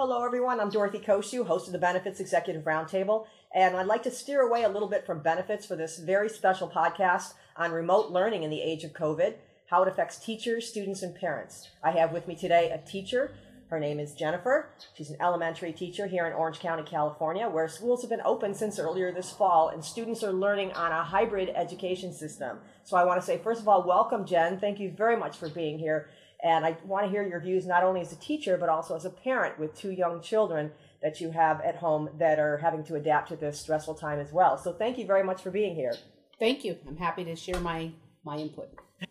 Hello, everyone. I'm Dorothy Cociu, host of the Benefits Executive Roundtable, and I'd like to steer away a little bit from benefits for this very special podcast on remote learning in the age of COVID, how it affects teachers, students, and parents. I have with me today a teacher. Her name is Jennifer. She's an elementary teacher here in Orange County, California, where schools have been open since earlier this fall, and students are learning on a hybrid education system. So I want to say, first of all, welcome, Jen. Thank you very much for being here. And I want to hear your views not only as a teacher, but also as a parent with two young children that you have at home that are having to adapt to this stressful time as well. So thank you very much for being here. Thank you. I'm happy to share my, my input.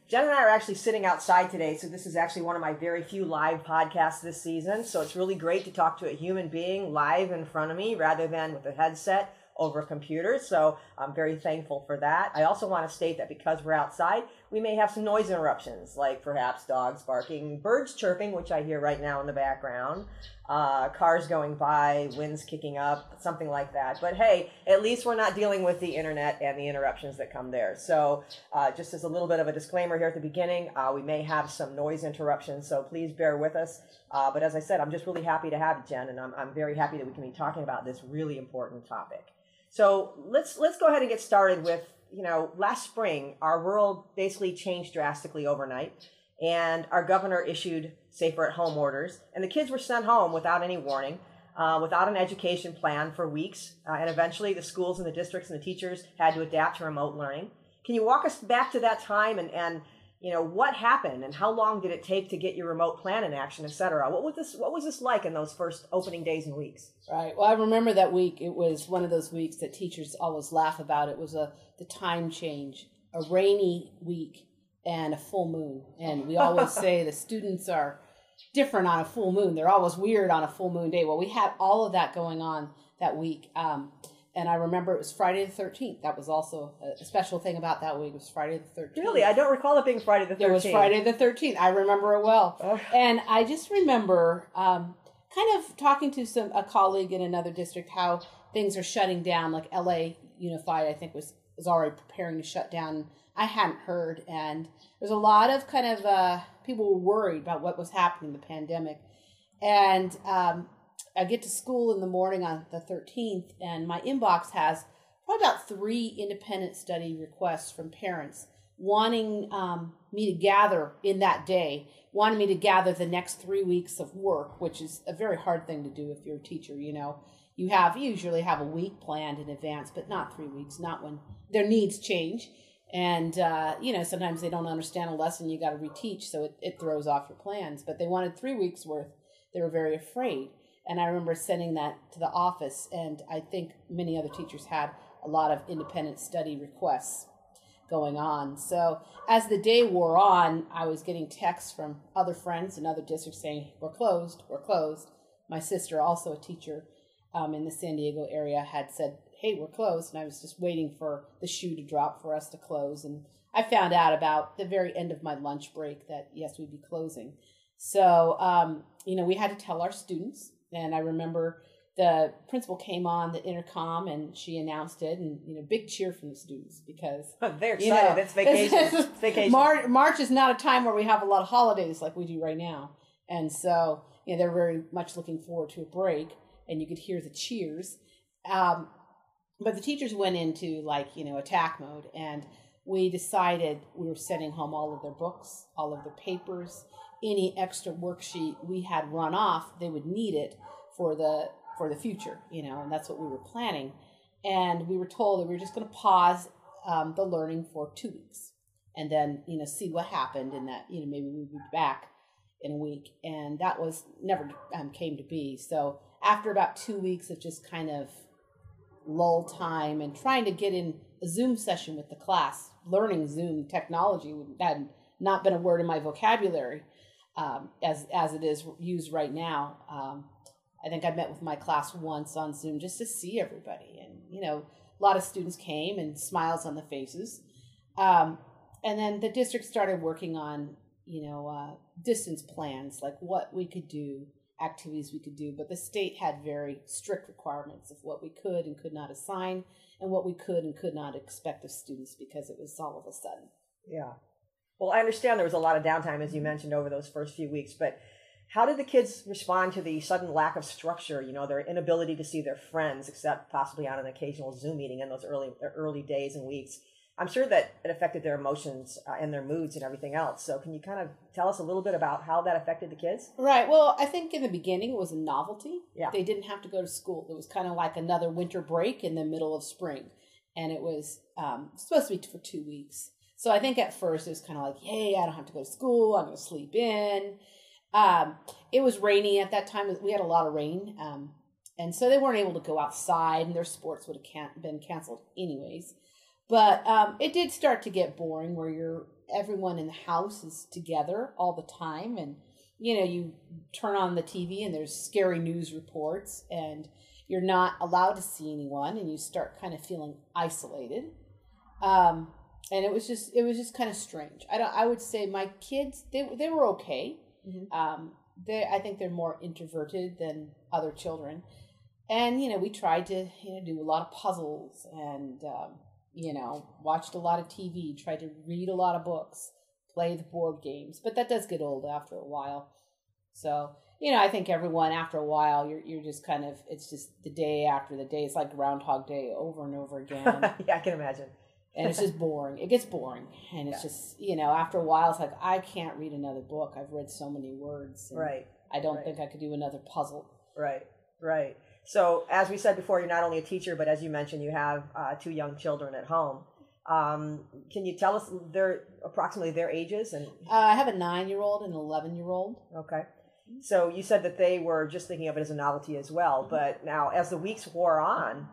Jen and I are actually sitting outside today, so this is actually one of my very few live podcasts this season. So it's really great to talk to a human being live in front of me rather than with a headset over a computer. So I'm very thankful for that. I also want to state that because we're outside, we may have some noise interruptions, like perhaps dogs barking, birds chirping, which I hear right now in the background, uh, cars going by, winds kicking up, something like that. But hey, at least we're not dealing with the internet and the interruptions that come there. So uh, just as a little bit of a disclaimer here at the beginning, uh, we may have some noise interruptions, so please bear with us. Uh, but as I said, I'm just really happy to have you, Jen, and I'm, I'm very happy that we can be talking about this really important topic. So let's let's go ahead and get started with you know last spring our world basically changed drastically overnight, and our governor issued safer at home orders, and the kids were sent home without any warning. Uh, without an education plan for weeks, uh, and eventually the schools and the districts and the teachers had to adapt to remote learning. Can you walk us back to that time and, and you know what happened and how long did it take to get your remote plan in action et cetera? What was this what was this like in those first opening days and weeks? Right. Well i remember that week. It was one of those weeks that teachers always laugh about. It was a the time change a rainy week and a full moon. And we always say the students are different on a full moon. They're always weird on a full moon day. Well we had all of that going on that week. Um, and I remember it was Friday the thirteenth. That was also a special thing about that week. It was Friday the thirteenth. Really, I don't recall it being Friday the thirteenth. It was Friday the thirteenth. I remember it well, oh. and I just remember um, kind of talking to some a colleague in another district how things are shutting down. Like L.A. Unified, I think was was already preparing to shut down. I hadn't heard, and there's a lot of kind of uh, people were worried about what was happening, the pandemic, and um, I get to school in the morning on the 13th, and my inbox has probably about three independent study requests from parents wanting um, me to gather in that day, wanting me to gather the next three weeks of work, which is a very hard thing to do if you're a teacher. You know, you have you usually have a week planned in advance, but not three weeks, not when their needs change. And uh, you know, sometimes they don't understand a lesson you got to reteach, so it, it throws off your plans. But they wanted three weeks worth. They were very afraid. And I remember sending that to the office, and I think many other teachers had a lot of independent study requests going on. So as the day wore on, I was getting texts from other friends and other districts saying, We're closed, we're closed. My sister, also a teacher um, in the San Diego area, had said, Hey, we're closed. And I was just waiting for the shoe to drop for us to close. And I found out about the very end of my lunch break that, yes, we'd be closing. So, um, you know, we had to tell our students and I remember the principal came on the intercom and she announced it, and you know, big cheer from the students because they're excited. You know, it's vacation. it's vacation. March, March is not a time where we have a lot of holidays like we do right now, and so you know they're very much looking forward to a break, and you could hear the cheers. Um, but the teachers went into like you know attack mode, and we decided we were sending home all of their books, all of their papers, any extra worksheet we had run off, they would need it for the for the future, you know, and that's what we were planning. And we were told that we were just going to pause um, the learning for two weeks, and then you know see what happened, and that you know maybe we'd be back in a week. And that was never um, came to be. So after about two weeks of just kind of lull time and trying to get in a Zoom session with the class, learning Zoom technology had not been a word in my vocabulary um, as as it is used right now. Um, I think I met with my class once on Zoom just to see everybody. And, you know, a lot of students came and smiles on the faces. Um, and then the district started working on, you know, uh, distance plans, like what we could do, activities we could do. But the state had very strict requirements of what we could and could not assign and what we could and could not expect of students because it was all of a sudden. Yeah. Well, I understand there was a lot of downtime, as you mentioned, over those first few weeks, but how did the kids respond to the sudden lack of structure, you know, their inability to see their friends, except possibly on an occasional Zoom meeting in those early, early days and weeks? I'm sure that it affected their emotions uh, and their moods and everything else. So, can you kind of tell us a little bit about how that affected the kids? Right. Well, I think in the beginning it was a novelty. Yeah. They didn't have to go to school. It was kind of like another winter break in the middle of spring, and it was um, supposed to be for two weeks. So I think at first it was kind of like, "Yay! I don't have to go to school. I'm going to sleep in." Um, it was rainy at that time. We had a lot of rain, um, and so they weren't able to go outside, and their sports would have can- been canceled anyways. But um, it did start to get boring where you're everyone in the house is together all the time and you know you turn on the TV and there's scary news reports and you're not allowed to see anyone and you start kind of feeling isolated um, and it was just it was just kind of strange I don't I would say my kids they they were okay Mhm. um, they I think they're more introverted than other children and you know we tried to you know do a lot of puzzles and um, you know, watched a lot of TV, tried to read a lot of books, play the board games, but that does get old after a while. So, you know, I think everyone after a while, you're you're just kind of it's just the day after the day. It's like Groundhog Day over and over again, yeah, I can imagine. and it's just boring. It gets boring, and it's Yeah. just you know after a while, it's like I can't read another book. I've read so many words. and Right, I don't right. think I could do another puzzle. right, right. So, as we said before, you're not only a teacher, but as you mentioned, you have uh, two young children at home. Um, can you tell us their approximately their ages and Uh, I have a nine-year-old and an eleven-year-old. Okay. So you said that they were just thinking of it as a novelty as well, but now as the weeks wore on,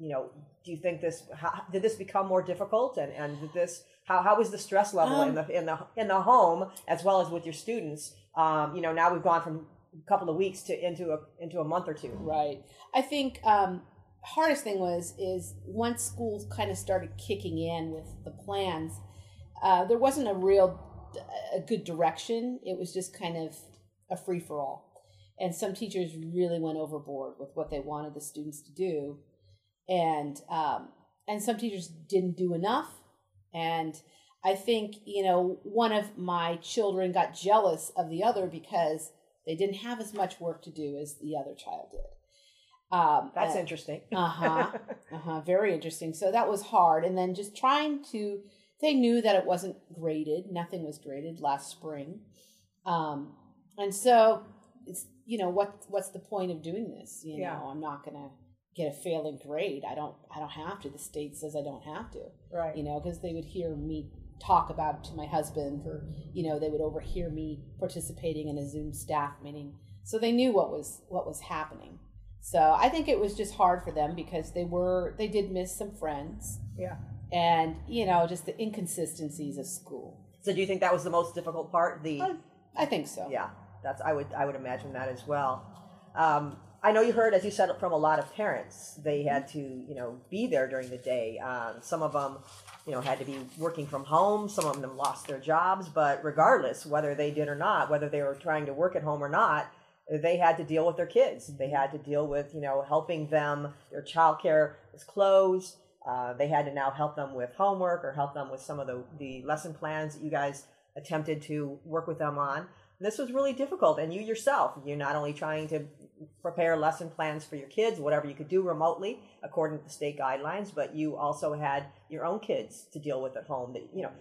you know, do you think this how, did this become more difficult and and did this how how was the stress level in the in the in the home as well as with your students? Um, you know, now we've gone from a couple of weeks to into a into a month or two. Right. I think um, hardest thing was is once schools kind of started kicking in with the plans, uh, there wasn't a real a good direction. It was just kind of a free for all, and some teachers really went overboard with what they wanted the students to do, and um, and some teachers didn't do enough, and. I think, you know, one of my children got jealous of the other because they didn't have as much work to do as the other child did. Um, That's uh, interesting. uh-huh. Uh-huh. Very interesting. So that was hard. And then just trying to, they knew that it wasn't graded. Nothing was graded last spring. Um, and so it's, you know, what, what's the point of doing this? You Yeah. know, I'm not going to get a failing grade. I don't, I don't have to. The state says I don't have to, right. you know, because they would hear me talk about it to my husband or, you know, they would overhear me participating in a Zoom staff meeting. So they knew what was, what was happening. So I think it was just hard for them because they were they did miss some friends Yeah. and you know just the inconsistencies of school. So do you think that was the most difficult part? The I, I think so. Yeah, that's I would I would imagine that as well. Um, I know you heard, as you said, from a lot of parents. They had to, you know, be there during the day. Um, some of them, you know, had to be working from home. Some of them lost their jobs. But regardless, whether they did or not, whether they were trying to work at home or not, they had to deal with their kids. They had to deal with, you know, helping them. Their childcare was closed. Uh, they had to now help them with homework or help them with some of the, the lesson plans that you guys attempted to work with them on. This was really difficult. And you yourself, you're not only trying to prepare lesson plans for your kids, whatever you could do remotely according to the state guidelines, but you also had your own kids to deal with at home. That you know,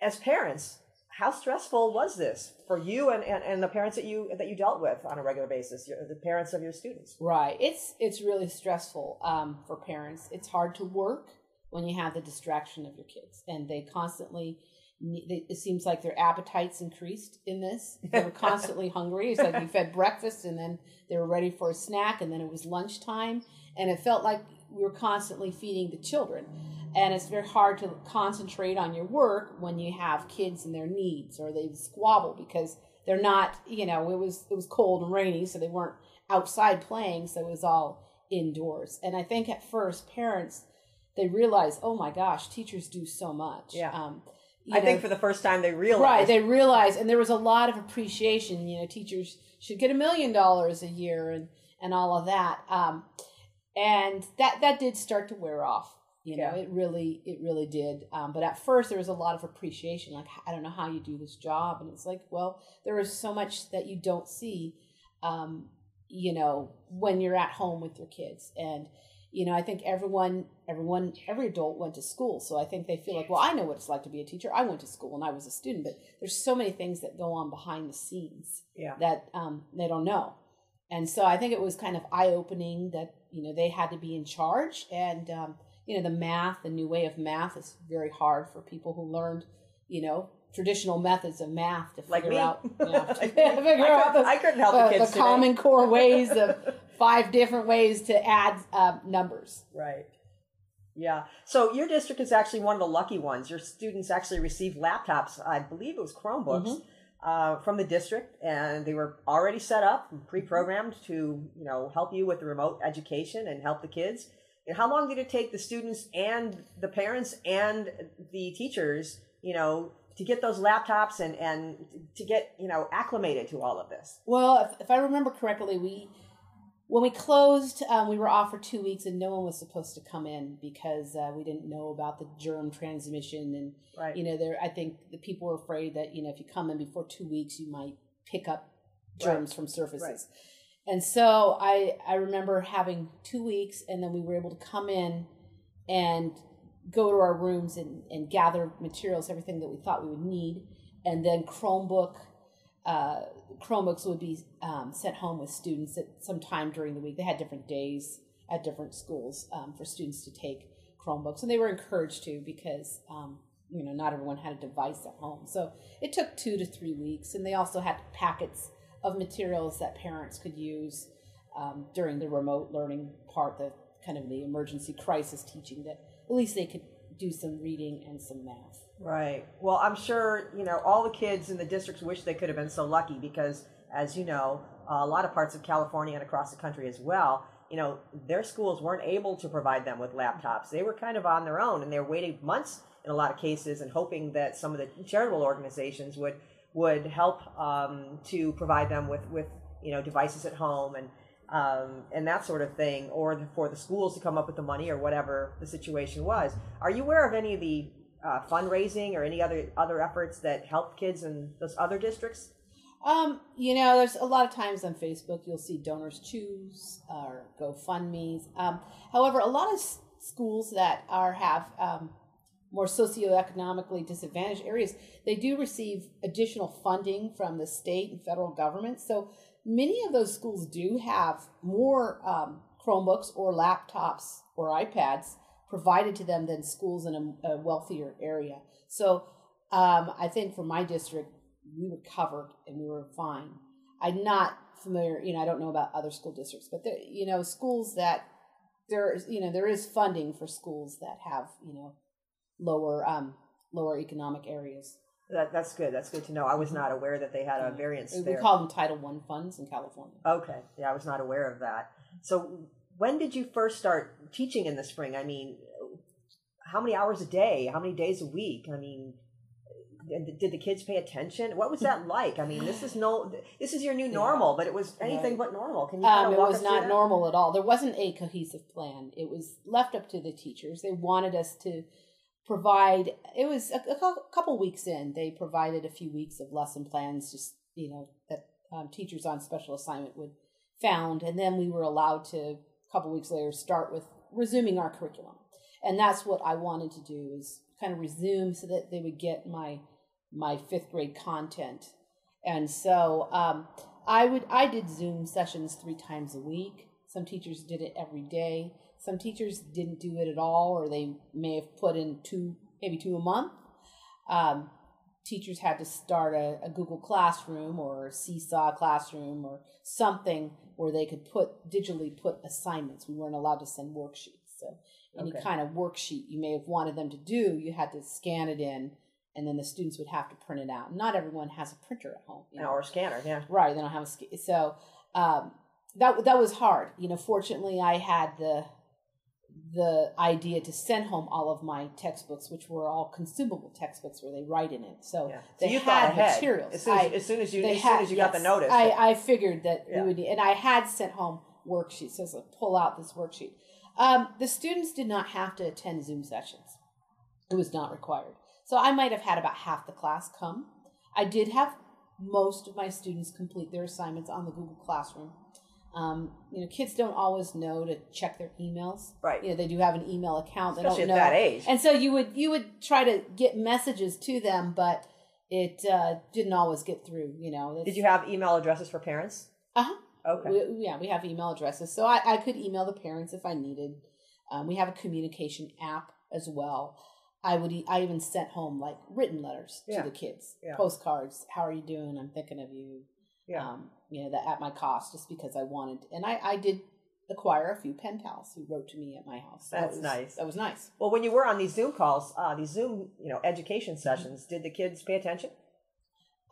as parents, how stressful was this for you and, and, and the parents that you that you dealt with on a regular basis, your, the parents of your students? Right. It's it's really stressful um, for parents. It's hard to work when you have the distraction of your kids, and they constantly. It seems like their appetites increased in this. They were constantly hungry. It's like you fed breakfast, and then they were ready for a snack, and then it was lunchtime, and it felt like we were constantly feeding the children. And it's very hard to concentrate on your work when you have kids and their needs, or they squabble because they're not. You know, it was it was cold and rainy, so they weren't outside playing, so it was all indoors. And I think at first parents they realize, oh my gosh, teachers do so much. Yeah. Um, I know, think for the first time they realized. right they realized and there was a lot of appreciation you know teachers should get a million dollars a year and and all of that um and that that did start to wear off you know Yeah. it really it really did um but at first there was a lot of appreciation like i don't know how you do this job and it's like well there is so much that you don't see um you know when you're at home with your kids and you know i think everyone everyone every adult went to school so i think they feel like well i know what it's like to be a teacher i went to school and i was a student but there's so many things that go on behind the scenes Yeah. that um, they don't know and so i think it was kind of eye-opening that you know they had to be in charge and um, you know the math the new way of math is very hard for people who learned you know traditional methods of math to Like figure me. out I, figure out couldn't, the, I couldn't help the, the, kids the today. common core ways of five different ways to add uh, numbers. Right. Yeah. So your district is actually one of the lucky ones. Your students actually received laptops. I believe it was Chromebooks Mm-hmm. uh, from the district, and they were already set up and pre-programmed to you know help you with the remote education and help the kids. And how long did it take the students and the parents and the teachers, you know, to get those laptops and and to get you know acclimated to all of this? Well, if, if I remember correctly, we when we closed, um, we were off for two weeks, and no one was supposed to come in because uh, we didn't know about the germ transmission, and Right. you know, there. I think the people were afraid that you know if you come in before two weeks, you might pick up germs from surfaces. Right. And so I I remember having two weeks, and then we were able to come in and go to our rooms and, and gather materials, everything that we thought we would need, and then Chromebook. Uh, Chromebooks would be um, sent home with students at some time during the week. They had different days at different schools um, for students to take Chromebooks, and they were encouraged to because um, you know not everyone had a device at home. So it took two to three weeks, and they also had packets of materials that parents could use um, during the remote learning part, the kind of the emergency crisis teaching that at least they could do some reading and some math. Right. Well, I'm sure, you know, all the kids in the districts wish they could have been so lucky because, as you know, a lot of parts of California and across the country as well, you know, their schools weren't able to provide them with laptops. They were kind of on their own and they were waiting months in a lot of cases and hoping that some of the charitable organizations would would help um, to provide them with, with, you know, devices at home and um, and that sort of thing, or the, for the schools to come up with the money or whatever the situation was. Are you aware of any of the uh, fundraising or any other other efforts that help kids in those other districts? Um, you know, there's a lot of times on Facebook you'll see DonorsChoose or GoFundMe's. Um, however, a lot of s- schools that are have um, more socioeconomically disadvantaged areas, they do receive additional funding from the state and federal government. So many of those schools do have more um, Chromebooks or laptops or iPads provided to them than schools in a, a wealthier area. So um, I think for my district, we were covered and we were fine. I'm not familiar, you know, I don't know about other school districts, but there, you know, schools that there is, you know, there is funding for schools that have, you know, lower, um, lower economic areas. That, that's good. That's good to know. I was not aware that they had a Yeah. variance We there. call them Title One funds in California. okay, yeah, I was not aware of that. So, when did you first start teaching in the spring? I mean, how many hours a day? How many days a week? I mean, did the kids pay attention? What was that like? I mean, this is no, this is your new normal, but it was anything but normal. Can you Um, it was not normal at all. There wasn't a cohesive plan. It was left up to the teachers. They wanted us to provide. It was a, a couple weeks in. They provided a few weeks of lesson plans, just you know that um, teachers on special assignment would found, and then we were allowed to a couple weeks later start with resuming our curriculum. And that's what I wanted to do is kind of resume so that they would get my my fifth grade content. And so um, I would I did Zoom sessions three times a week. Some teachers did it every day. Some teachers didn't do it at all, or they may have put in two, maybe two a month. Um, teachers had to start a, a Google Classroom or a Seesaw Classroom or something where they could put digitally put assignments. We weren't allowed to send worksheets, so any Okay. kind of worksheet you may have wanted them to do, you had to scan it in, and then the students would have to print it out. Not everyone has a printer at home, you know. or scanner, yeah. Right, they don't have a so um, that that was hard. You know, fortunately, I had the the idea to send home all of my textbooks, which were all consumable textbooks where they write in it. So Yeah. So they you had materials. As soon as, I- as soon as you, as soon had- as you got the notice. I, I figured that Yeah. we would, need, and I had sent home worksheets. So I was like, pull out this worksheet. Um, the students did not have to attend Zoom sessions; it was not required. So I might have had about half the class come. I did have most of my students complete their assignments on the Google Classroom. Um, you know, kids don't always know to check their emails. Right. You know, they do have an email account. Especially they at don't know. that age. And so you would you would try to get messages to them, but it uh, didn't always get through. You know. Did you have email addresses for parents? Uh huh. Okay. We, yeah, we have email addresses, so I, I could email the parents if I needed. Um, we have a communication app as well. I would I even sent home like written letters Yeah. to the kids, Yeah. postcards. How are you doing? I'm thinking of you. Yeah. Um, you know that at my cost, just because I wanted, and I I did acquire a few pen pals who wrote to me at my house. So That's it was- nice. That was nice. Well, when you were on these Zoom calls, uh, these Zoom, you know, education sessions, did the kids pay attention?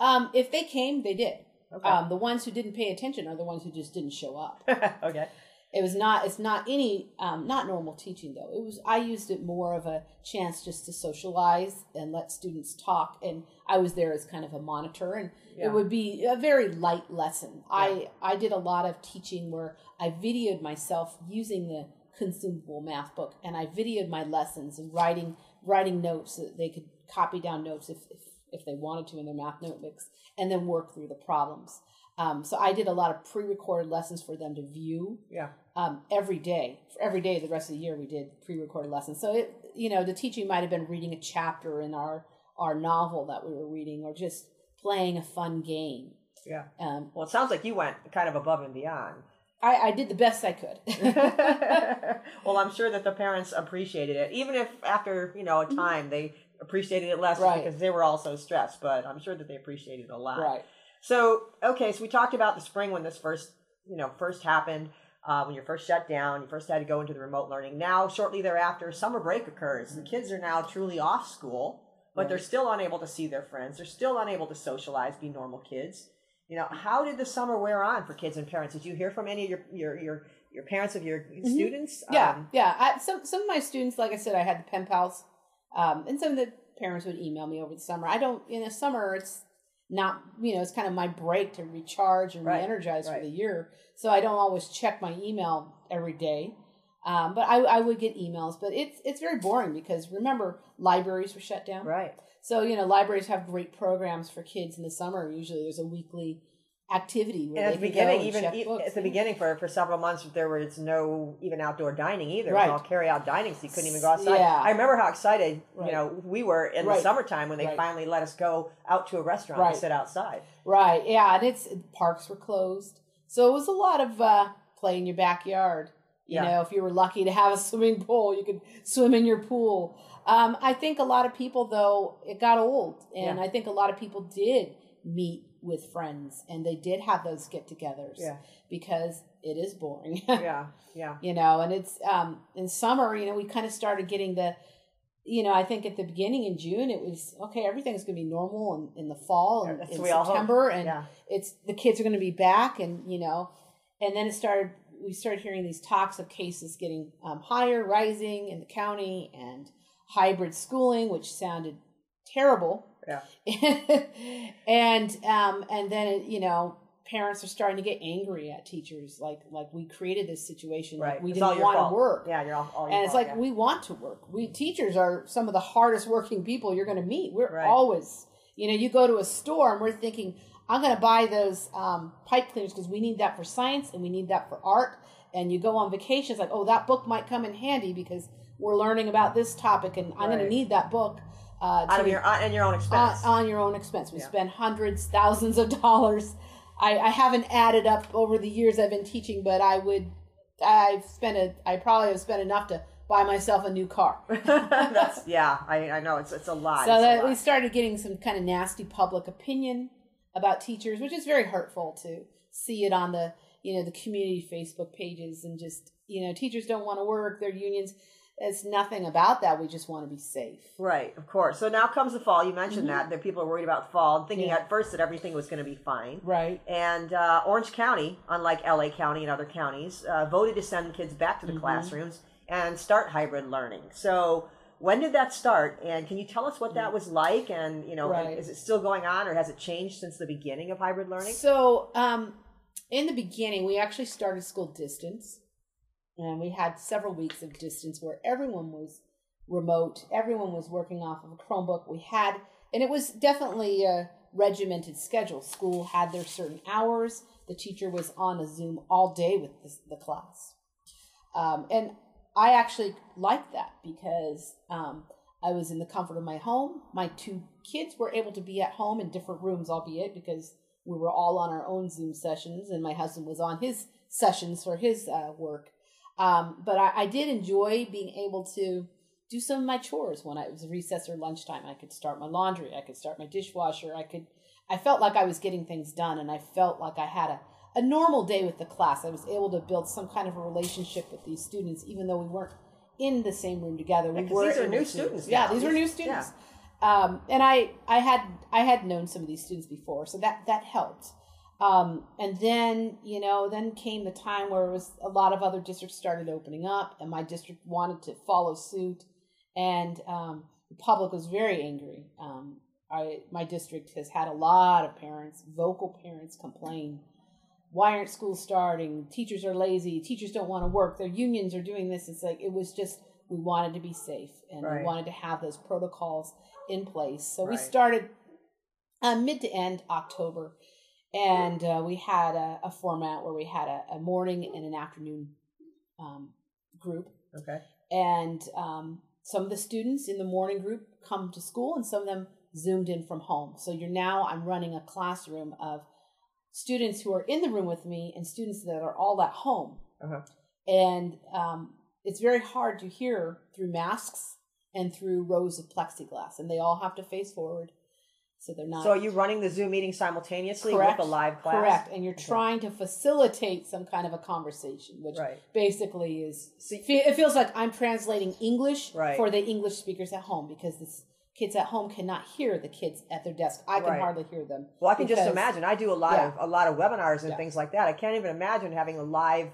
Um, if they came, they did. Okay. Um, the ones who didn't pay attention are the ones who just didn't show up. okay. It was not it's not any um, not normal teaching though. It was i used it more of a chance just to socialize and let students talk and i was there as kind of a monitor and Yeah. it would be a very light lesson. I i did a lot of teaching where i videoed myself using the consumable math book and i videoed my lessons and writing writing notes so that they could copy down notes if if, if they wanted to in their math notebooks and then work through the problems um, so i did a lot of pre-recorded lessons for them to view Yeah. um, every day. Every day, the rest of the year, we did pre-recorded lessons. So it, you know, the teaching might have been reading a chapter in our our novel that we were reading, or just playing a fun game. Yeah. Um, Well, it sounds like you went kind of above and beyond. I, I did the best I could. well, I'm sure that the parents appreciated it, even if after you know a time they appreciated it less Right. because they were all so stressed. But I'm sure that they appreciated it a lot. right. So, okay, so we talked about the spring when this first, you know, first happened, uh, when you first shut down, you first had to go into the remote learning. Now, shortly thereafter, summer break occurs. The kids are now truly off school, but they're still unable to see their friends. They're still unable to socialize, be normal kids. You know, how did the summer wear on for kids and parents? Did you hear from any of your your your, your parents of your students? Yeah, Um, yeah. I, some some of my students, like I said, I had the pen pals, um, and some of the parents would email me over the summer. I don't in the summer. It's not you know it's kind of my break to recharge and Right, re-energize right. for the year. So I don't always check my email every day. Um, but I, I would get emails, but it's it's very boring because remember libraries were shut down. right. So you know libraries have great programs for kids in the summer. Usually there's a weekly activity where And at the beginning, even e- books, at the yeah. beginning for, for several months, there was no even outdoor dining either. It was Right. all carry out dining, so you couldn't even go outside. Yeah. I remember how excited Right. you know we were in the summertime when they Right. finally let us go out to a restaurant Right. and sit outside. Right. Yeah, and it's parks were closed, so it was a lot of uh, play in your backyard. You Yeah. know, if you were lucky to have a swimming pool, you could swim in your pool. Um, I think a lot of people, though, it got old, and. I think a lot of people did meet with friends, and they did have those get-togethers. Yeah. Because it is boring. Yeah, yeah, you know and it's um in summer you know we kind of started getting the you know i think at the beginning in june it was okay everything's going to be normal in, in the fall and in what we all september and Yeah. it's the kids are going to be back and you know and then it started we started hearing these talks of cases getting um, higher rising in the county and hybrid schooling which sounded terrible Yeah. and um and then you know parents are starting to get angry at teachers like like we created this situation like right. we It's didn't want fault. to work Yeah, you're all, all your and it's fault, like yeah. we want to work we teachers are some of the hardest working people you're going to meet we're Right. always you know you go to a store and we're thinking i'm going to buy those um, pipe cleaners because we need that for science and we need that for art and you go on vacation it's like oh that book might come in handy because we're learning about this topic and i'm going to need that book uh, out of your uh, and your own on, expense. on your own expense. We Yeah. spend hundreds, thousands of dollars. I, I haven't added up over the years I've been teaching, but I would, I've spent a, I probably have spent enough to buy myself a new car. That's yeah, I, I know it's it's a lot. so that lot. we started getting some kind of nasty public opinion about teachers, which is very hurtful to see it on the, you know, the community Facebook pages and just, you know, teachers don't want to work, their unions. It's nothing about that. We just want to be safe. Right, of course. So now comes the fall. You mentioned that that people are worried about fall, thinking Mm-hmm. Yeah. at first that everything was going to be fine. Right. And uh, Orange County, unlike LA County and other counties, uh, voted to send kids back Mm-hmm. to the classrooms and start hybrid learning. So when did that start? And can you tell us what that was like? And you know, Right. is it still going on, or has it changed since the beginning of hybrid learning? So, um, in the beginning, we actually started school distance, and we had several weeks of distance where everyone was remote. Everyone was working off of a Chromebook. We had, and it was definitely a regimented schedule. School had their certain hours. The teacher was on a Zoom all day with the, class, um, and I actually liked that because um, I was in the comfort of my home. My two kids were able to be at home in different rooms, albeit because we were all on our own Zoom sessions, and my husband was on his sessions for his uh, work. Um, but I, I did enjoy being able to do some of my chores when I, it was recess or lunchtime. I could start my laundry, I could start my dishwasher, I could. I felt like I was getting things done, and I felt like I had a a normal day with the class. I was able to build some kind of a relationship with these students, even though we weren't in the same room together. We 'cause were these are new students Yeah, these were new students. Um, and I, I had, I had known some of these students before, so that that helped. Um, and then, you know, then came the time where it was a lot of other districts started opening up, and my district wanted to follow suit, and um, the public was very angry. Um, I, my district has had a lot of parents, vocal parents, complain. Why aren't schools starting? Teachers are lazy. Teachers don't want to work. Their unions are doing this. It's like it was just we wanted to be safe and Right. we wanted to have those protocols in place. So we started uh, mid to end October, and uh, we had a, a format where we had a, a morning and an afternoon um, group, Okay. and um, some of the students in the morning group come to school, and some of them zoomed in from home. So you're now I'm running a classroom of students who are in the room with me and students that are all at home, Uh-huh. and um, it's very hard to hear through masks and through rows of plexiglass, and they all have to face forward, so they're not. So are you running the Zoom meeting simultaneously Correct. with the live class? Correct, and you're trying to facilitate some kind of a conversation, which Right. basically is. It feels like I'm translating English Right. for the English speakers at home because the s- kids at home cannot hear the kids at their desk. I can Right. hardly hear them. Well, I can just imagine. I do a lot Yeah. of a lot of webinars and Yeah. things like that. I can't even imagine having a live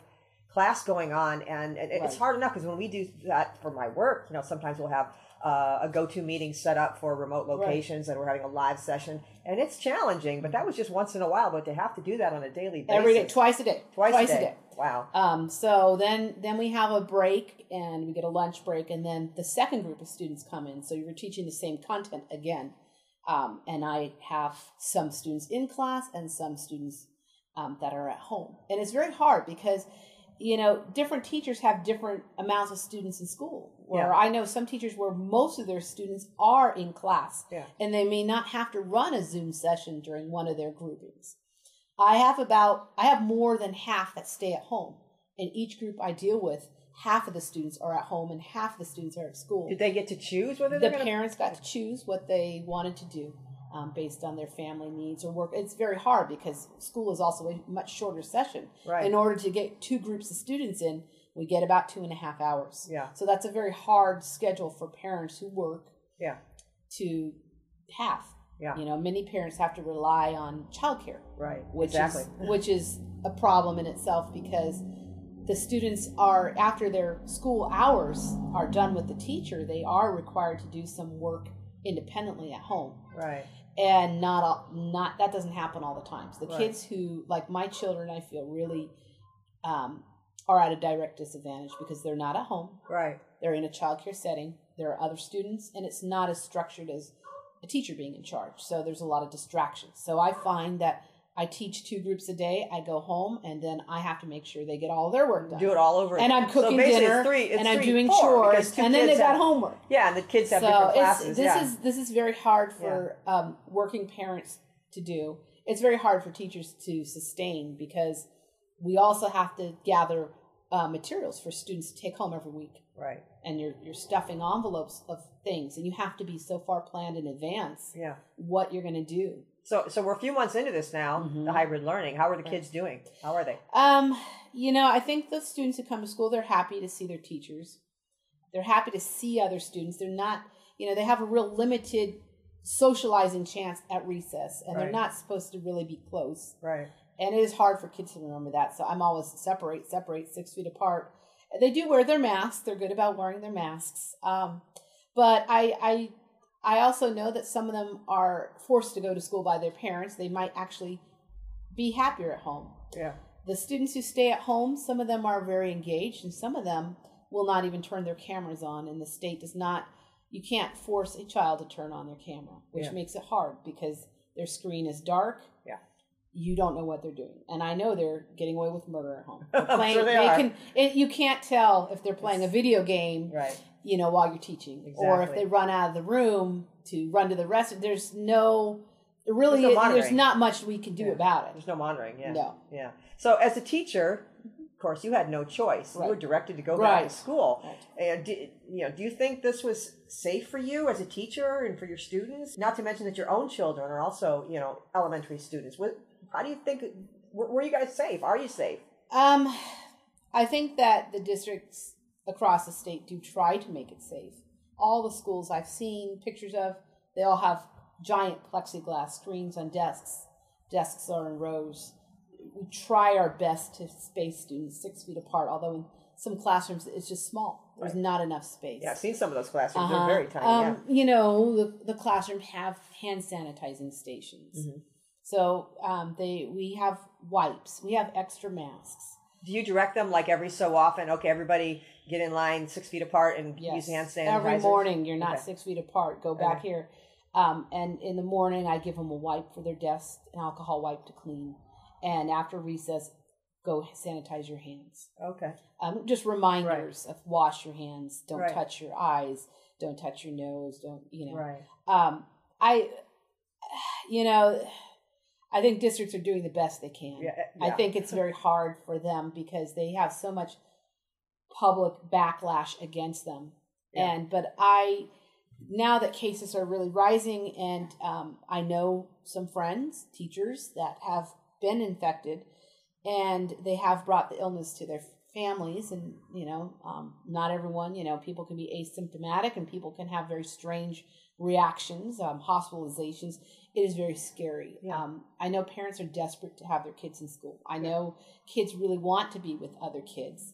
class going on, and it's Right. hard enough because when we do that for my work, you know, sometimes we'll have uh, a GoToMeeting set up for remote locations, and we're having a live session, and it's challenging. But that was just once in a while. But to have to do that on a daily basis, Every day, twice a day, twice, a, day. Wow. Um, so then then we have a break and we get a lunch break and then the second group of students come in. So you're teaching the same content again. Um, and I have some students in class and some students um, that are at home. And it's very hard because you know different teachers have different amounts of students in school. Where Yeah. I know some teachers where most of their students are in class Yeah. and they may not have to run a Zoom session during one of their groupings. I have about I have more than half that stay at home. In each group I deal with, half of the students are at home and half of the students are at school. Did they get to choose whether the to? parents got to choose what they wanted to do um, based on their family needs or work. It's very hard because school is also a much shorter session. Right. In order to get two groups of students in, we get about two and a half hours. Yeah. So that's a very hard schedule for parents who work Yeah. to have. Yeah. You know, many parents have to rely on childcare Right. which exactly. is which is a problem in itself because the students are after their school hours are done with the teacher they are required to do some work independently at home right. And not all, not that doesn't happen all the times. The Right. kids who like my children i feel really um, are at a direct disadvantage because they're not at home. Right. they're in a childcare setting. There are other students and it's not as structured as a teacher being in charge. So there's a lot of distractions. So i find that i teach two groups a day i go home and then i have to make sure they get all their work done Do it all over. and i'm cooking basically dinner it's three, it's and i'm three, doing four, chores and then they got homework Yeah, and the kids have so different it's, classes. this yeah. is this is very hard for um, working parents to do. It's very hard for teachers to sustain because we also have to gather uh, materials for students to take home every week, right. and you're you're stuffing envelopes of things, and you have to be so far planned in advance Yeah. what you're going to do. So, so we're a few months into this now, Mhm. the hybrid learning. How are the kids doing? How are they? Um, you know, I think the students who come to school they're happy to see their teachers. They're happy to see other students. They're not, you know, they have a real limited socializing chance at recess, and they're not supposed to really be close. Right. And it is hard for kids to remember that. So I'm always separate, separate, six feet apart. They do wear their masks. They're good about wearing their masks. Um, but I, I, I also know that some of them are forced to go to school by their parents. They might actually be happier at home. Yeah. The students who stay at home, some of them are very engaged, and some of them will not even turn their cameras on. And the state does not, you can't force a child to turn on their camera, which Yeah. makes it hard because their screen is dark. You don't know what they're doing, and I know they're getting away with murder at home. They're I'm playing, sure they are. can. It, you can't tell if they're playing a video game, Right. you know, while you're teaching, or if they run out of the room to run to the rest. There's no, there really, There's no there's not much we can do Yeah. about it. There's no monitoring. Yeah. No. Yeah. So as a teacher, of course, you had no choice. You were directed to go back Right. to school. Right. And do, you know, do you think this was safe for you as a teacher and for your students? Not to mention that your own children are also, you know, elementary students. What, how do you think? Were, were you guys safe? Are you safe? Um, I think that the districts across the state do try to make it safe. All the schools I've seen pictures of, they all have giant plexiglass screens on desks. Desks are in rows. We try our best to space students six feet apart, although in some classrooms it's just small. There's Right. not enough space. Yeah, I've seen some of those classrooms. Uh-huh. They're very tiny. Um, You know, the, the classroom have hand sanitizing stations. Mhm. So um, they we have wipes. We have extra masks. Do you direct them like every so often? Okay, everybody get in line six feet apart and use hand sanitizer. Every morning, you're not Okay. six feet apart. Go back Okay. here. Um, and in the morning, I give them a wipe for their desk, an alcohol wipe to clean. And after recess, go sanitize your hands. Okay. Um, just reminders of wash your hands. Don't Right. touch your eyes. Don't touch your nose. Don't you know? Right. Um, I, you know, I think districts are doing the best they can. Yeah. I think it's very hard for them because they have so much public backlash against them. Yeah. And but I now that cases are really rising, and um, I know some friends, teachers that have been infected, and they have brought the illness to their families. And you know, um, not everyone. You know, people can be asymptomatic, and people can have very strange reactions, um, hospitalizations. It is very scary. Yeah. Um, I know parents are desperate to have their kids in school. I know kids really want to be with other kids,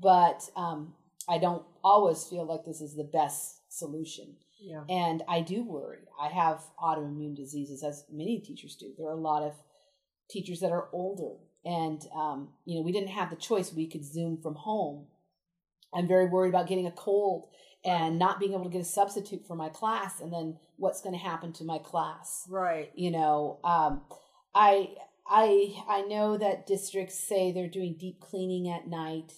but um, I don't always feel like this is the best solution. Yeah. And I do worry. I have autoimmune diseases, as many teachers do. There are a lot of teachers that are older, and um, you know, we didn't have the choice. We could Zoom from home. I'm very worried about getting a cold and not being able to get a substitute for my class, and then what's going to happen to my class Right. you know um, i i i know that districts say they're doing deep cleaning at night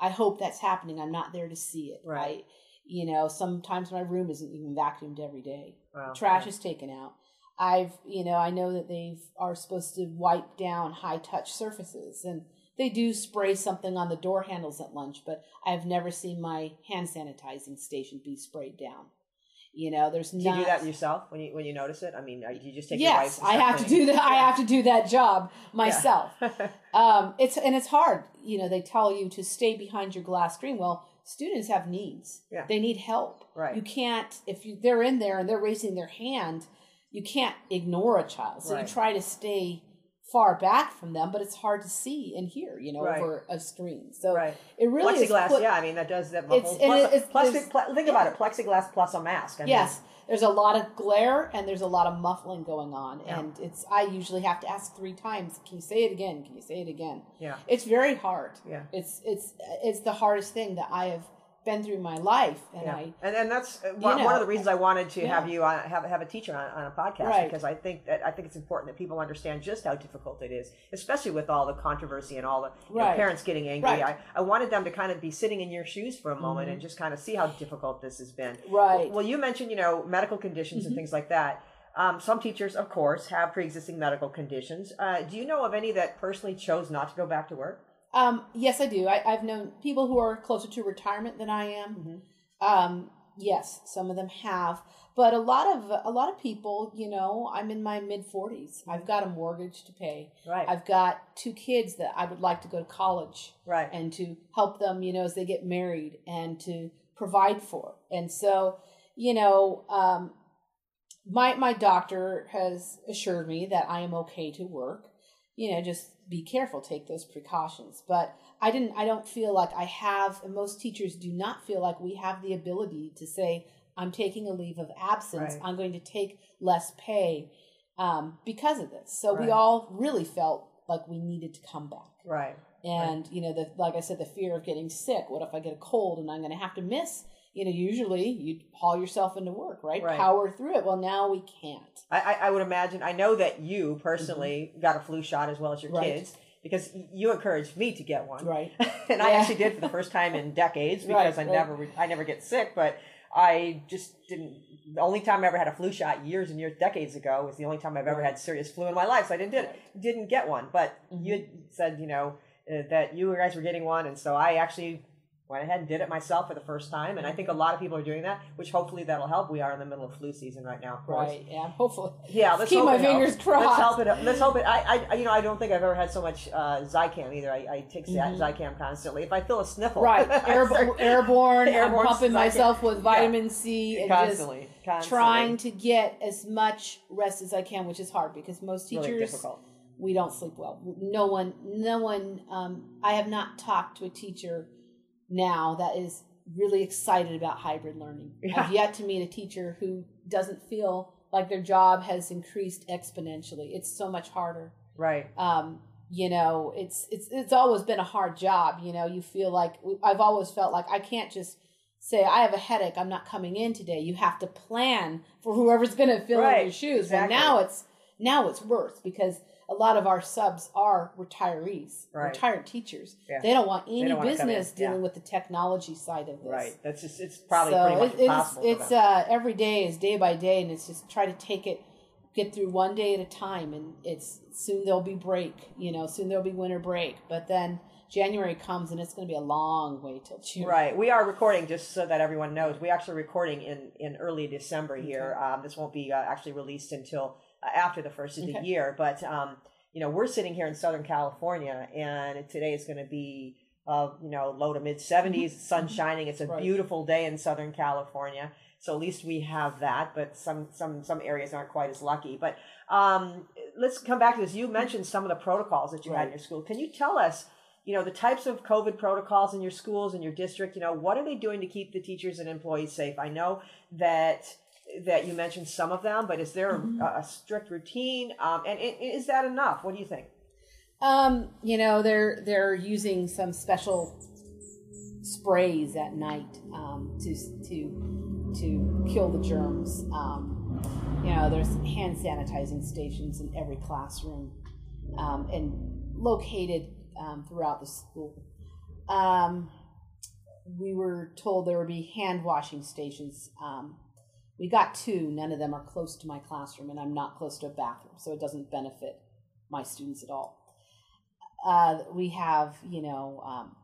i hope that's happening i'm not there to see it Right. I, you know sometimes my room isn't even vacuumed every day Wow. trash is taken out i've you know i know that they are supposed to wipe down high touch surfaces and they do spray something on the door handles at lunch but i've never seen my hand sanitizing station be sprayed down you know there's Do you not do that yourself when you when you notice it? I mean, do you just take yes your i have to do that i have to do that job Yeah. myself um it's and it's hard you know they tell you to stay behind your glass screen well students have needs Yeah. they need help Right. you can't if you they're in there and they're raising their hand you can't ignore a child so Right. you try to stay far back from them but it's hard to see and hear you know Right. over a screen so right. it really is plexiglass, put- yeah. I mean, that does that. It's- whole- plus, it's- plus, think about it. Plexiglass plus a mask. I mean, yes there's a lot of glare and there's a lot of muffling going on Yeah. and it's i usually have to ask three times can you say it again can you say it again Yeah. it's very hard Yeah. it's it's it's the hardest thing that i have been through my life and Yeah. i and and that's uh, one, know, one of the reasons I wanted to yeah. have you on, have have a teacher on, on a podcast Right. because I think that I think it's important that people understand just how difficult it is, especially with all the controversy and all the you know, parents getting angry. Right. Mm-hmm. I, I wanted them to kind of be sitting in your shoes for a moment and just kind of see how difficult this has been. right Well, you mentioned you know medical conditions and things like that. Um, some teachers, of course, have pre-existing medical conditions. Uh, do you know of any that personally chose not to go back to work? Um yes i do I, i've known people who are closer to retirement than i am um yes some of them have but a lot of a lot of people you know i'm in my mid 40s i've got a mortgage to pay Right. i've got two kids that i would like to go to college right. and to help them, you know, as they get married and to provide for. And so, you know, um, my my doctor has assured me that I am okay to work. You know, just be careful, take those precautions. But I didn't. I don't feel like I have. And most teachers do not feel like we have the ability to say, "I'm taking a leave of absence. Right. I'm going to take less pay um, because of this." So Right. we all really felt like we needed to come back Right. and you know the like i said the fear of getting sick what if i get a cold and i'm going to have to miss you know usually you haul yourself into work right, Right. power through it well now we can't I, I, would imagine. I know that you personally got a flu shot as well as your Mm-hmm. Right. kids because you encouraged me to get one. right and I actually did for the first time in decades because Right, I never I never get sick, but I just didn't. The only time I ever had a flu shot years and years, decades ago, was the only time I've ever had serious flu in my life. So I didn't did, didn't get one. But Mm-hmm. you said you know uh, that you guys were getting one, and so I actually went ahead and did it myself for the first time. And I think a lot of people are doing that, which hopefully that'll help. We are in the middle of flu season right now, of course. right yeah hopefully Yeah, let's Keep my it helps. fingers crossed. Let's help it. Let's hope it. I, I, you know, I don't think I've ever had so much uh, Zicam either. I, I take Zy- Zicam constantly. If I feel a sniffle, Mm-hmm. right I Air, start- airborne, Airborne i'm pumping Zicam. myself with Yeah. vitamin c and constantly, just constantly. trying to get as much rest as i can which is hard because most really teachers difficult. we don't sleep well. No one, no one. Um, I have not talked to a teacher now that is really excited about hybrid learning. Yeah. I've yet to meet a teacher who doesn't feel like their job has increased exponentially. It's so much harder. Right. Um, you know, it's it's it's always been a hard job. You know, you feel like I've always felt like I can't just say I have a headache. I'm not coming in today. You have to plan for whoever's going to fill in your shoes. exactly. Well, now it's now it's worse because a lot of our subs are retirees, Right. retired teachers. Yeah. They don't want any don't business yeah. dealing with the technology side of this. Right. That's just. It's probably so pretty much it- it's impossible. it's them. uh, every day is day by day, and it's just try to take it, get through one day at a time, and it's soon there'll be break. You know, soon there'll be winter break, but then January comes, and it's going to be a long way till June. Right. We are recording just so that everyone knows. We actually recording in in early December here. Um, this won't be uh, actually released until after the first of the Okay. year. But um, you know, we're sitting here in Southern California, and today is going to be uh, you know low to mid 70s, sun shining. It's a Mm-hmm. Right. beautiful day in Southern California. So at least we have that, but some some some areas aren't quite as lucky. But um, let's come back to this. You mentioned some of the protocols that you had in your school. Can you tell us, you know, the types of COVID protocols in your schools in your district? You know, what are they doing to keep the teachers and employees safe? I know that that you mentioned some of them, but is there a, a strict routine? Um, and is that enough? What do you think? Um, you know, they're they're using some special sprays at night um, to to to kill the germs. Um, you know, there's hand sanitizing stations in every classroom um, and located um, throughout the school. Um, we were told there would be hand washing stations. We got two. None of them are close to my classroom, and I'm not close to a bathroom, so it doesn't benefit my students at all. Uh, we have, you know, um,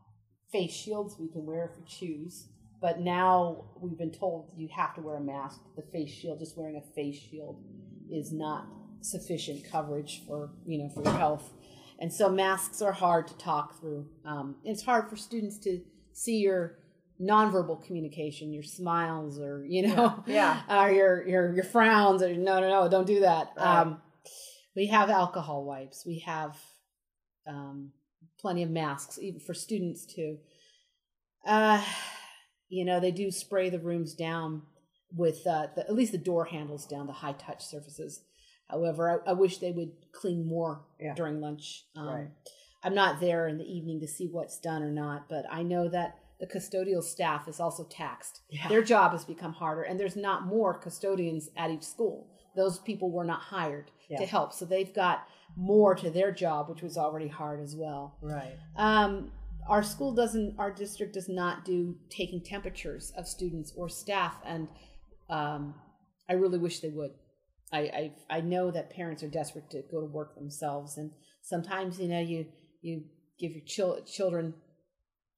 face shields we can wear if we choose. But now we've been told you have to wear a mask. The face shield, just wearing a face shield, is not sufficient coverage for you know for your health. And so masks are hard to talk through. Um, it's hard for students to see your nonverbal communication, your smiles, or you know, Yeah. or your your your frowns, or no, no, no, don't do that. Right. Um, we have alcohol wipes. We have um, plenty of masks, even for students too. Uh, you know, they do spray the rooms down with uh, the, at least the door handles down, the high touch surfaces. However, I, I wish they would clean more Yeah. during lunch. Um, Right. I'm not there in the evening to see what's done or not, but I know that the custodial staff is also taxed. Yeah. Their job has become harder, and there's not more custodians at each school. Those people were not hired Yeah. to help, so they've got more to their job, which was already hard as well. Right. Um, our school doesn't, our district does not do taking temperatures of students or staff, and um, I really wish they would. I, I I know that parents are desperate to go to work themselves, and sometimes you know you you give your chil- children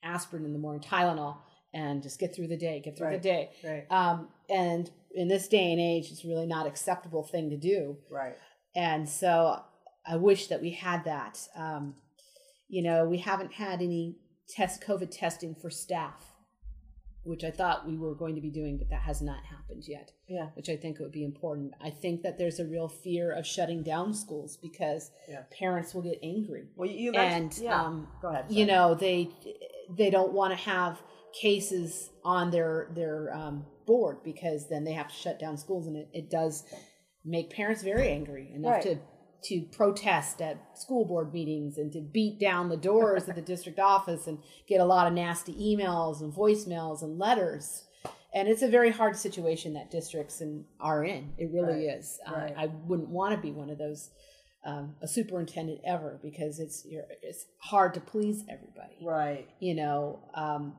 aspirin in the morning, Tylenol, and just get through the day, get through Right. the day. Right. Um, and in this day and age, it's really not acceptable thing to do Right. and so I wish that we had that. Um, you know, we haven't had any test COVID testing for staff. which I thought we were going to be doing, but that has not happened yet. Yeah. Which I think would be important. I think that there's a real fear of shutting down schools because Yeah. parents will get angry. Well, you and yeah. um, Go ahead. you know they they don't want to have cases on their their um, board because then they have to shut down schools and it, it does make parents very angry enough Right. to to protest at school board meetings and to beat down the doors at the district office and get a lot of nasty emails and voicemails and letters and it's a very hard situation that districts and are in it really Right. is Uh, Right. i wouldn't want to be one of those um, a superintendent ever because it's you're, it's hard to please everybody. Right. you know um,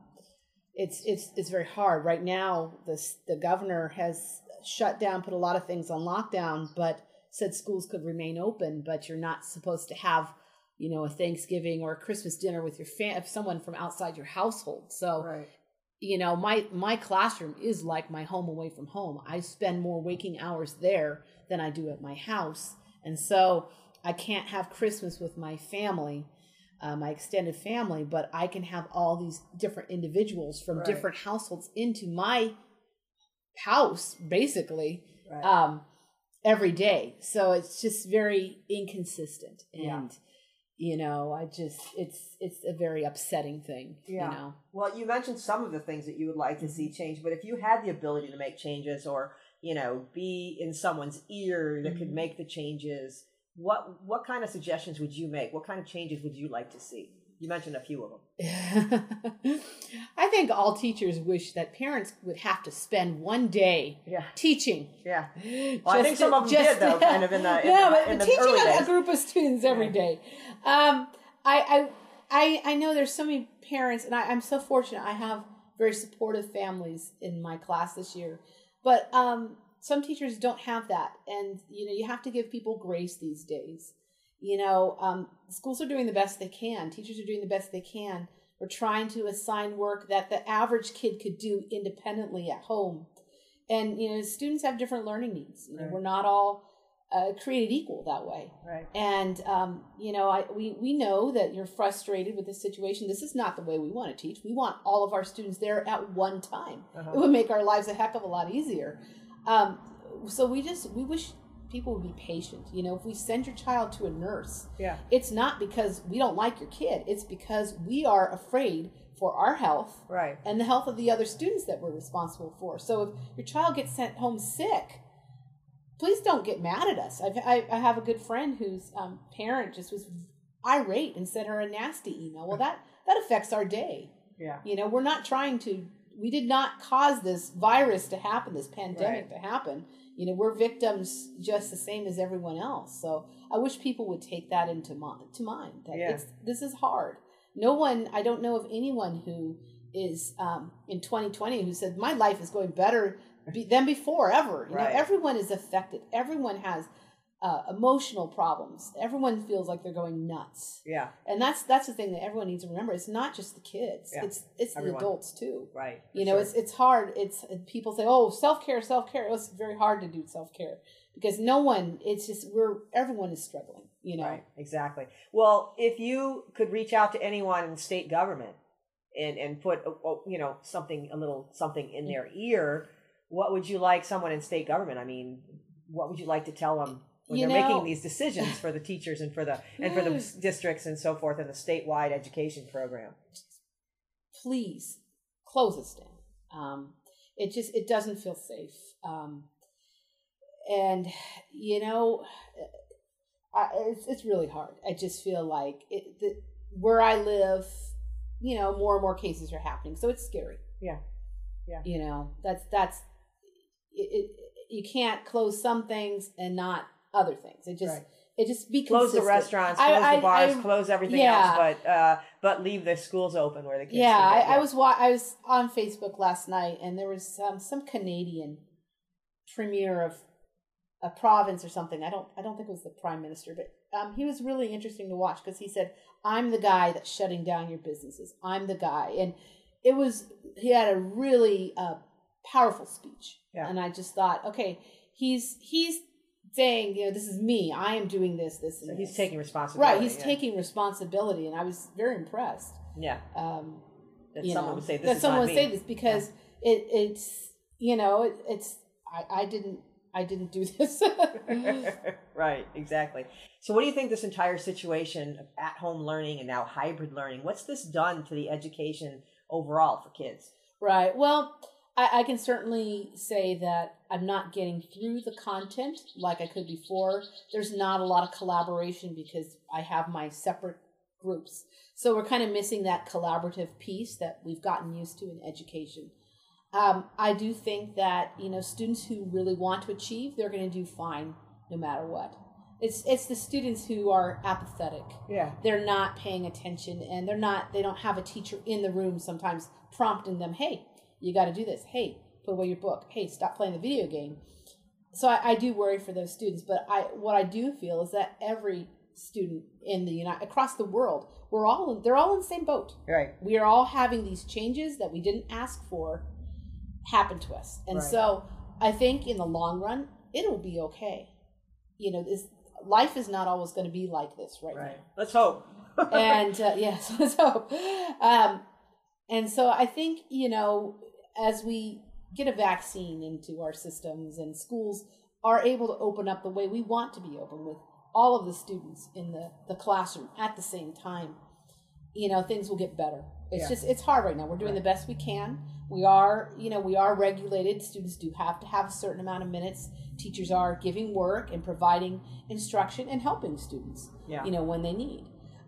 it's it's it's very hard. Right now the the governor has shut down put a lot of things on lockdown but said schools could remain open but you're not supposed to have you know a thanksgiving or a christmas dinner with your fam- someone from outside your household. So Right. you know my my classroom is like my home away from home. I spend more waking hours there than i do at my house and so i can't have christmas with my family uh, my extended family but i can have all these different individuals from Right. different households into my house basically Right. um every day so it's just very inconsistent and Yeah. you know i just it's it's a very upsetting thing Yeah. you know Well, you mentioned some of the things that you would like to Mm-hmm. see change, but if you had the ability to make changes or, you know, be in someone's ear that could Mhm. make the changes, what what kind of suggestions would you make? What kind of changes would you like to see? You mentioned a few of them. I think all teachers wish that parents would have to spend one day Yeah. teaching. Yeah. Well, I think some of them did, though, kind of in the- in no, the- but in the teaching a, a group of students every Yeah. day. Um, I, I, I, I know there's so many parents, and I, I'm so fortunate. I have very supportive families in my class this year, but um, some teachers don't have that, and you know you have to give people grace these days. You know, um, schools are doing the best they can. Teachers are doing the best they can. We're trying to assign work that the average kid could do independently at home. And, you know, students have different learning needs. You know, Right. We're not all uh, created equal that way. Right. And, um, you know, I, we, we know that you're frustrated with this situation. This is not the way we want to teach. We want all of our students there at one time. Uh-huh. It would make our lives a heck of a lot easier. Um, so we just, we wish people would be patient. You know, if we send your child to a nurse, Yeah. it's not because we don't like your kid. It's because we are afraid for our health Right. and the health of the other students that we're responsible for. So if your child gets sent home sick, please don't get mad at us. I've, I, I have a good friend whose um, parent just was irate and sent her a nasty email. Well, that that affects our day. Yeah. You know, we're not trying to. We did not cause this virus to happen, this pandemic to happen. You know, we're victims just the same as everyone else. So I wish people would take that into mind. To mind that Yeah. it's this is hard. No one. I don't know of anyone who is um, in 2020 who said my life is going better be, than before ever. You Right. know, everyone is affected. Everyone has uh, emotional problems. Everyone feels like they're going nuts, Yeah. and that's that's the thing that everyone needs to remember. It's not just the kids. Yeah. It's it's Everyone. the adults too. Right. You know, sure. it's it's hard. It's people say, "Oh, self care, self care." It's very hard to do self care because no one. It's just we're everyone is struggling. You know, Right, exactly. Well, if you could reach out to anyone in state government and and put uh, uh, you know something a little something in their ear, what would you like someone in state government? I mean, what would you like to tell them when You they're know- making these decisions for the teachers and for the and for the districts and so forth and the statewide education program? please close us down. Um, it just it doesn't feel safe. Um, and you know, I, it's it's really hard. I just feel like it, the, where I live, you know, more and more cases are happening, so it's scary. Yeah. Yeah. You know, that's that's it, it. You can't close some things and not other things. It just Right. it just be Close the restaurants, close I- the bars, I- close everything yeah. else, but uh, but leave the schools open where the kids. Yeah, can get- I, I was wa- I was on Facebook last night, and there was um, some Canadian premier of a province or something. I don't I don't think it was the prime minister, but um, he was really interesting to watch because he said, "I'm the guy that's shutting down your businesses. I'm the guy," and it was he had a really uh, powerful speech, Yeah. and I just thought, okay, he's he's saying, you know, this is me. I am doing this, this, and So he's this. taking responsibility. right. He's yeah. taking responsibility, and I was very impressed Yeah. um, that someone know, would say this that is someone would me. say this because it it's you know it, it's I, I didn't I didn't do this. right, exactly. So, what do you think this entire situation of at home learning and now hybrid learning, what's this done to the education overall for kids? right. Well, I, I can certainly say that I'm not getting through the content like I could before. There's not a lot of collaboration because I have my separate groups. So we're kind of missing that collaborative piece that we've gotten used to in education. Um, I do think that you know students who really want to achieve, they're going to do fine no matter what. It's it's the students who are apathetic. Yeah. They're not paying attention, and they're not. They don't have a teacher in the room sometimes prompting them. Hey, you got to do this. Hey, put away your book. Hey, stop playing the video game. So I, I do worry for those students, but I what I do feel is that every student in the United across the world, we're all in, they're all in the same boat Right. we are all having these changes that we didn't ask for happen to us and Right. so i think in the long run it'll be okay you know this life is not always going to be like this right, Right. Let's hope. and uh, yes let's hope um, and so i think you know as we get a vaccine into our systems and schools are able to open up the way we want to be open with all of the students in the, the classroom at the same time you know things will get better. It's Yeah. just it's hard right now. We're doing the best we can. We are you know we are regulated. Students do have to have a certain amount of minutes. Teachers are giving work and providing instruction and helping students Yeah. you know when they need.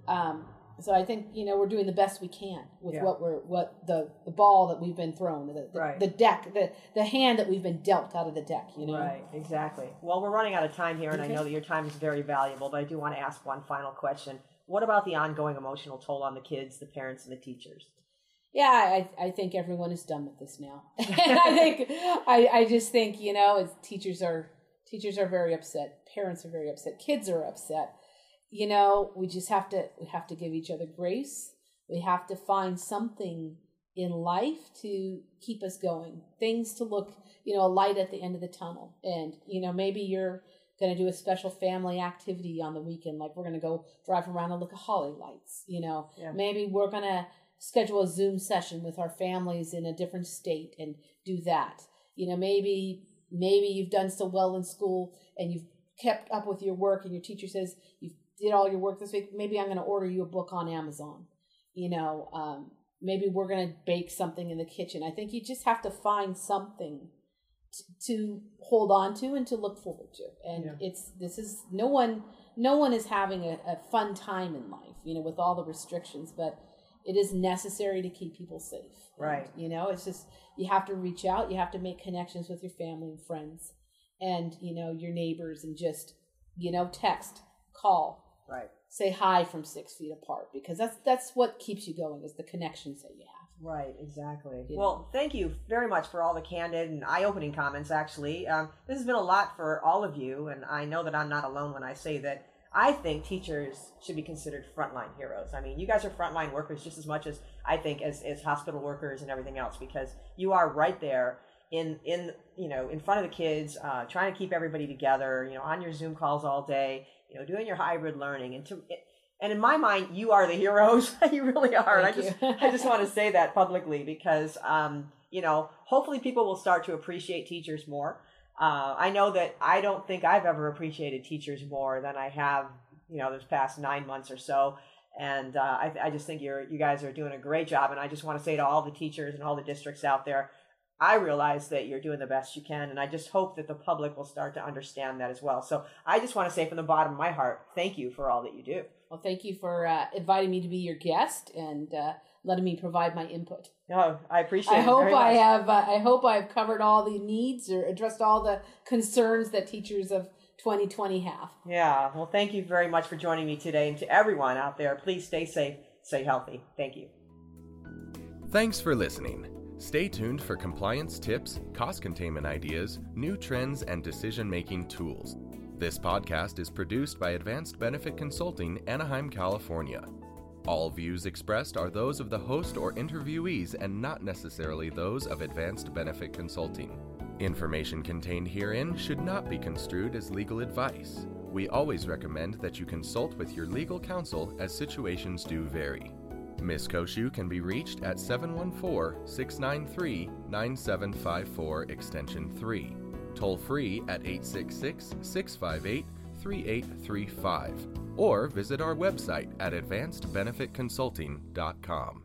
Um, so i think you know we're doing the best we can with Yeah. what we're what the the ball that we've been thrown the, the, Right. the deck the the hand that we've been dealt out of the deck you know Right, exactly. Well, we're running out of time here, and I know that your time is very valuable, but I do want to ask one final question. What about the ongoing emotional toll on the kids, the parents, and the teachers? Yeah, I, I think everyone is done with this now. and I think I, I just think you know, teachers are teachers are very upset, parents are very upset, kids are upset. You know, we just have to we have to give each other grace. We have to find something in life to keep us going, things to look, you know, a light at the end of the tunnel. And you know, maybe you're going to do a special family activity on the weekend, like we're going to go drive around and look at holly lights. You know, Yeah. maybe we're going to schedule a Zoom session with our families in a different state and do that. You know, maybe maybe you've done so well in school and you've kept up with your work and your teacher says you did all your work this week. Maybe I'm going to order you a book on Amazon. You know, um, maybe we're going to bake something in the kitchen. I think you just have to find something t- to hold on to and to look forward to. And Yeah. it's this is no one no one is having a, a fun time in life, you know, with all the restrictions, but it is necessary to keep people safe. And, Right. you know, it's just you have to reach out, you have to make connections with your family and friends and, you know, your neighbors and just, you know, text, call, Right. say hi from six feet apart because that's that's what keeps you going is the connections that you have. Right, exactly. You Well, thank you very much for all the candid and eye opening comments, actually. Um, this has been a lot for all of you, and I know that I'm not alone when I say that I think teachers should be considered frontline heroes. I mean, you guys are frontline workers just as much as I think as, as hospital workers and everything else because you are right there in in you know in front of the kids, uh, trying to keep everybody together. You know, on your Zoom calls all day. You know, doing your hybrid learning, and to and in my mind, you are the heroes. you really are. and I Thank just. I just want to say that publicly because um, you know, hopefully people will start to appreciate teachers more. Uh, I know that I don't think I've ever appreciated teachers more than I have, you know, this past nine months or so. And uh, I, I just think you're you guys are doing a great job. And I just want to say to all the teachers and all the districts out there, I realize that you're doing the best you can, and I just hope that the public will start to understand that as well. So I just want to say from the bottom of my heart, thank you for all that you do. Well, thank you for uh, inviting me to be your guest and uh, letting me provide my input. Oh, I appreciate I it. hope very I much. have. Uh, I hope I've covered all the needs or addressed all the concerns that teachers of 2020 have. Yeah, well, thank you very much for joining me today. And to everyone out there, please stay safe, stay healthy. Thank you. Thanks for listening. Stay tuned for compliance tips, cost containment ideas, new trends, and decision making tools. This podcast is produced by Advanced Benefit Consulting, Anaheim, California. All views expressed are those of the host or interviewees and not necessarily those of Advanced Benefit Consulting. Information contained herein should not be construed as legal advice. We always recommend that you consult with your legal counsel as situations do vary. Ms. Cociu can be reached at 714 693 9754 Extension 3, toll free at 866 658 3835, or visit our website at advancedbenefitconsulting.com.